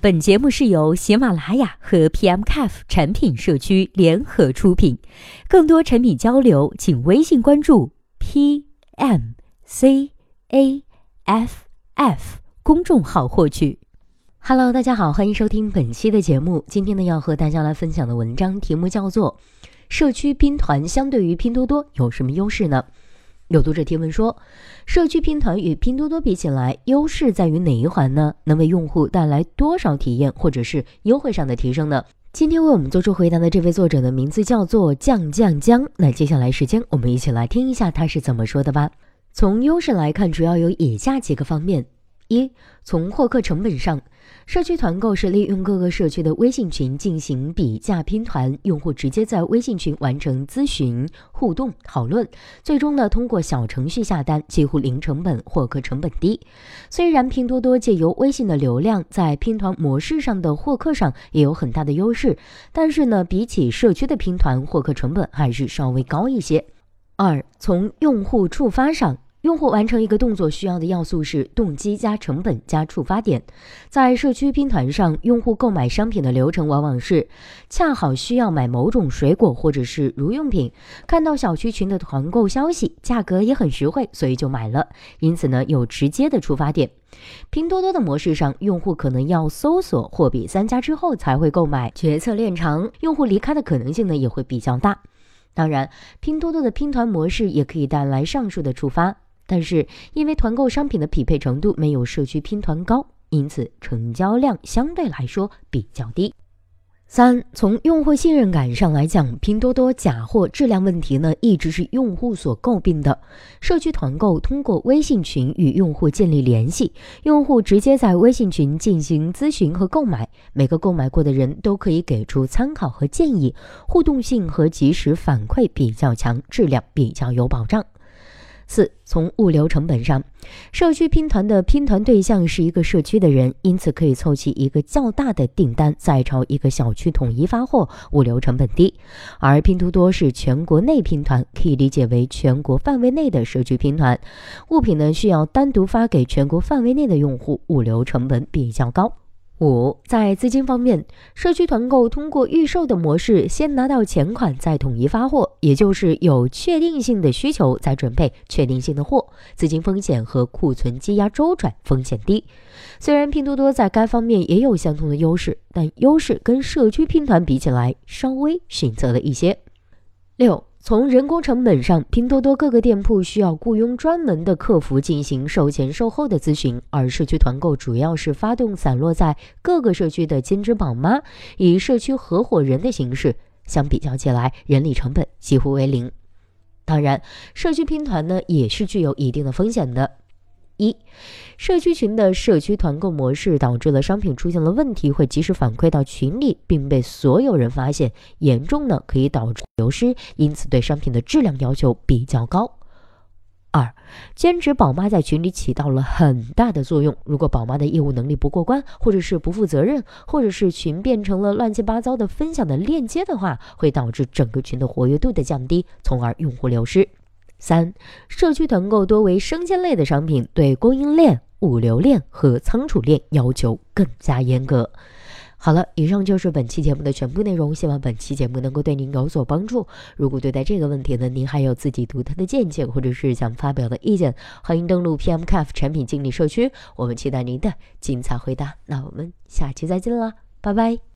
本节目是由喜马拉雅和 PMCAF 产品社区联合出品，更多产品交流，请微信关注 PMCAFF 公众号获取。Hello，大家好，欢迎收听本期的节目。今天呢，要和大家来分享的文章题目叫做《社区拼团相对于拼多多有什么优势呢？》有读者提问说，社区拼团与拼多多比起来，优势在于哪一环呢？能为用户带来多少体验或者是优惠上的提升呢？今天为我们做出回答的这位作者的名字叫做酱酱江。那接下来时间，我们一起来听一下他是怎么说的吧。从优势来看，主要有以下几个方面：一，从获客成本上。社区团购是利用各个社区的微信群进行比价拼团，用户直接在微信群完成咨询、互动、讨论，最终呢通过小程序下单，几乎零成本，获客成本低。虽然拼多多借由微信的流量在拼团模式上的获客上也有很大的优势，但是呢，比起社区的拼团，获客成本还是稍微高一些。二，从用户触发上。用户完成一个动作需要的要素是动机加成本加触发点。在社区拼团上，用户购买商品的流程往往是恰好需要买某种水果或者是日用品，看到小区群的团购消息，价格也很实惠，所以就买了。因此呢，有直接的触发点。拼多多的模式上，用户可能要搜索货比三家之后才会购买，决策链长，用户离开的可能性呢也会比较大。当然，拼多多的拼团模式也可以带来上述的触发。但是，因为团购商品的匹配程度没有社区拼团高，因此成交量相对来说比较低。三，从用户信任感上来讲，拼多多假货质量问题呢，一直是用户所诟病的。社区团购通过微信群与用户建立联系，用户直接在微信群进行咨询和购买，每个购买过的人都可以给出参考和建议，互动性和及时反馈比较强，质量比较有保障。四，从物流成本上，社区拼团的拼团对象是一个社区的人，因此可以凑齐一个较大的订单，再朝一个小区统一发货，物流成本低。而拼多多是全国内拼团，可以理解为全国范围内的社区拼团，物品呢需要单独发给全国范围内的用户，物流成本比较高。五，在资金方面，社区团购通过预售的模式，先拿到钱款，再统一发货，也就是有确定性的需求，再准备确定性的货，资金风险和库存积压周转风险低。虽然拼多多在该方面也有相同的优势，但优势跟社区拼团比起来，稍微逊色了一些。六。从人工成本上，拼多多各个店铺需要雇佣专门的客服进行售前售后的咨询，而社区团购主要是发动散落在各个社区的兼职宝妈，以社区合伙人的形式，相比较起来，人力成本几乎为零。当然，社区拼团呢也是具有一定的风险的。一，社区群的社区团购模式导致了商品出现了问题，会及时反馈到群里，并被所有人发现，严重呢可以导致流失，因此对商品的质量要求比较高。二，兼职宝妈在群里起到了很大的作用，如果宝妈的业务能力不过关，或者是不负责任，或者是群变成了乱七八糟的分享的链接的话，会导致整个群的活跃度的降低，从而用户流失。三，社区团购多为生鲜类的商品，对供应链、物流链和仓储链要求更加严格。好了，以上就是本期节目的全部内容，希望本期节目能够对您有所帮助。如果对待这个问题呢，您还有自己独特的见解，或者是想发表的意见，欢迎登录 PMCAF 产品经理社区，我们期待您的精彩回答。那我们下期再见啦，拜拜。